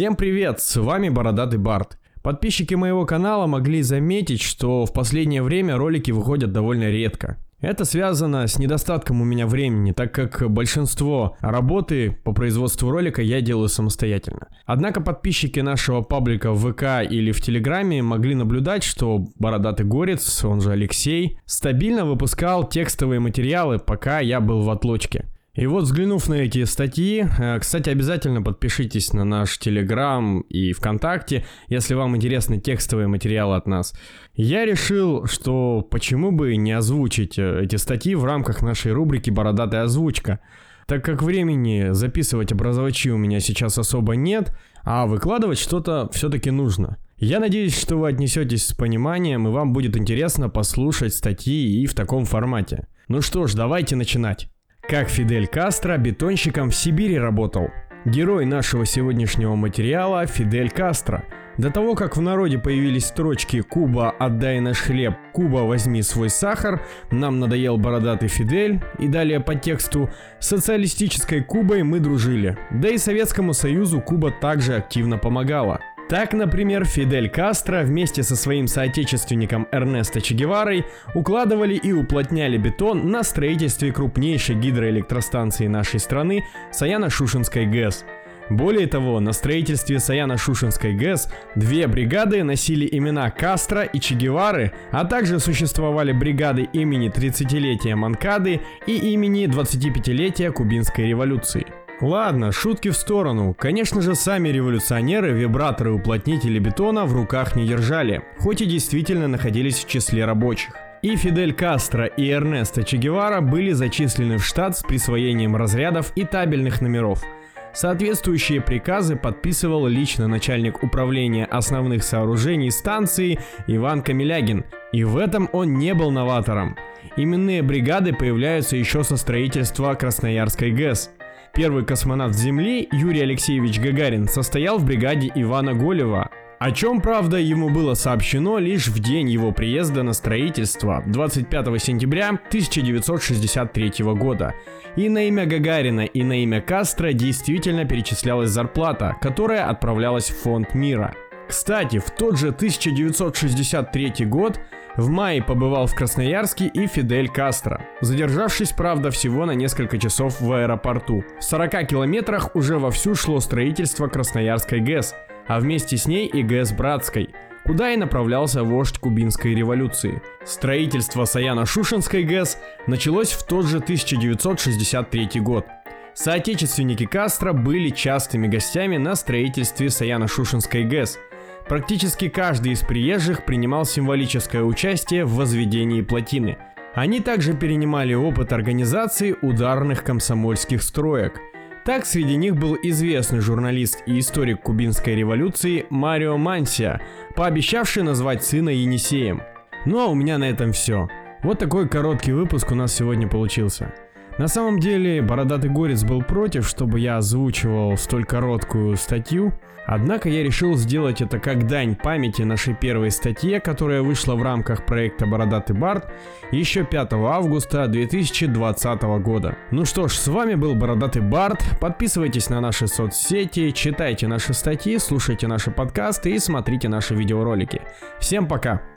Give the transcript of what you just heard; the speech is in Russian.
Всем привет, с вами Бородатый Барт. Подписчики моего канала могли заметить, что в последнее время ролики выходят довольно редко. Это связано с недостатком у меня времени, так как большинство работы по производству ролика я делаю самостоятельно. Однако подписчики нашего паблика в ВК или в Телеграме могли наблюдать, что Бородатый Горец, он же Алексей, стабильно выпускал текстовые материалы, пока я был в отлочке. И вот взглянув на эти статьи, э, кстати, обязательно подпишитесь на наш Телеграм и ВКонтакте, если вам интересны текстовые материалы от нас. Я решил, что почему бы не озвучить э, эти статьи в рамках нашей рубрики «Бородатая озвучка», так как времени записывать образовачи у меня сейчас особо нет, а выкладывать что-то все-таки нужно. Я надеюсь, что вы отнесетесь с пониманием и вам будет интересно послушать статьи и в таком формате. Ну что ж, давайте начинать. Как Фидель Кастро бетонщиком в Сибири работал. Герой нашего сегодняшнего материала Фидель Кастро. До того, как в народе появились строчки «Куба, отдай наш хлеб», «Куба, возьми свой сахар», «Нам надоел бородатый Фидель» и далее по тексту «Социалистической Кубой мы дружили». Да и Советскому Союзу Куба также активно помогала – так, например, Фидель Кастро вместе со своим соотечественником Эрнесто Че Геварой укладывали и уплотняли бетон на строительстве крупнейшей гидроэлектростанции нашей страны Саяно-Шушенской ГЭС. Более того, на строительстве Саяно-Шушенской ГЭС две бригады носили имена Кастро и Че Гевары, а также существовали бригады имени 30-летия Манкады и имени 25-летия Кубинской революции. Ладно, шутки в сторону. Конечно же, сами революционеры вибраторы уплотнители бетона в руках не держали, хоть и действительно находились в числе рабочих. И Фидель Кастро и Эрнесто Че Гевара были зачислены в штат с присвоением разрядов и табельных номеров. Соответствующие приказы подписывал лично начальник управления основных сооружений станции Иван Камилягин, и в этом он не был новатором. Именные бригады появляются еще со строительства Красноярской ГЭС – Первый космонавт Земли Юрий Алексеевич Гагарин состоял в бригаде Ивана Голева, о чем, правда, ему было сообщено лишь в день его приезда на строительство 25 сентября 1963 года. И на имя Гагарина, и на имя Кастро действительно перечислялась зарплата, которая отправлялась в фонд мира. Кстати, в тот же 1963 год в мае побывал в Красноярске и Фидель Кастро, задержавшись, правда, всего на несколько часов в аэропорту. В 40 километрах уже вовсю шло строительство Красноярской ГЭС, а вместе с ней и ГЭС Братской, куда и направлялся вождь кубинской революции. Строительство Саяно-Шушенской ГЭС началось в тот же 1963 год. Соотечественники Кастро были частыми гостями на строительстве Саяно-Шушенской ГЭС – Практически каждый из приезжих принимал символическое участие в возведении плотины. Они также перенимали опыт организации ударных комсомольских строек. Так среди них был известный журналист и историк кубинской революции Марио Мансия, пообещавший назвать сына Енисеем. Ну а у меня на этом все. Вот такой короткий выпуск у нас сегодня получился. На самом деле, Бородатый Горец был против, чтобы я озвучивал столь короткую статью, Однако я решил сделать это как дань памяти нашей первой статье, которая вышла в рамках проекта «Бородатый Барт» еще 5 августа 2020 года. Ну что ж, с вами был Бородатый Барт. Подписывайтесь на наши соцсети, читайте наши статьи, слушайте наши подкасты и смотрите наши видеоролики. Всем пока!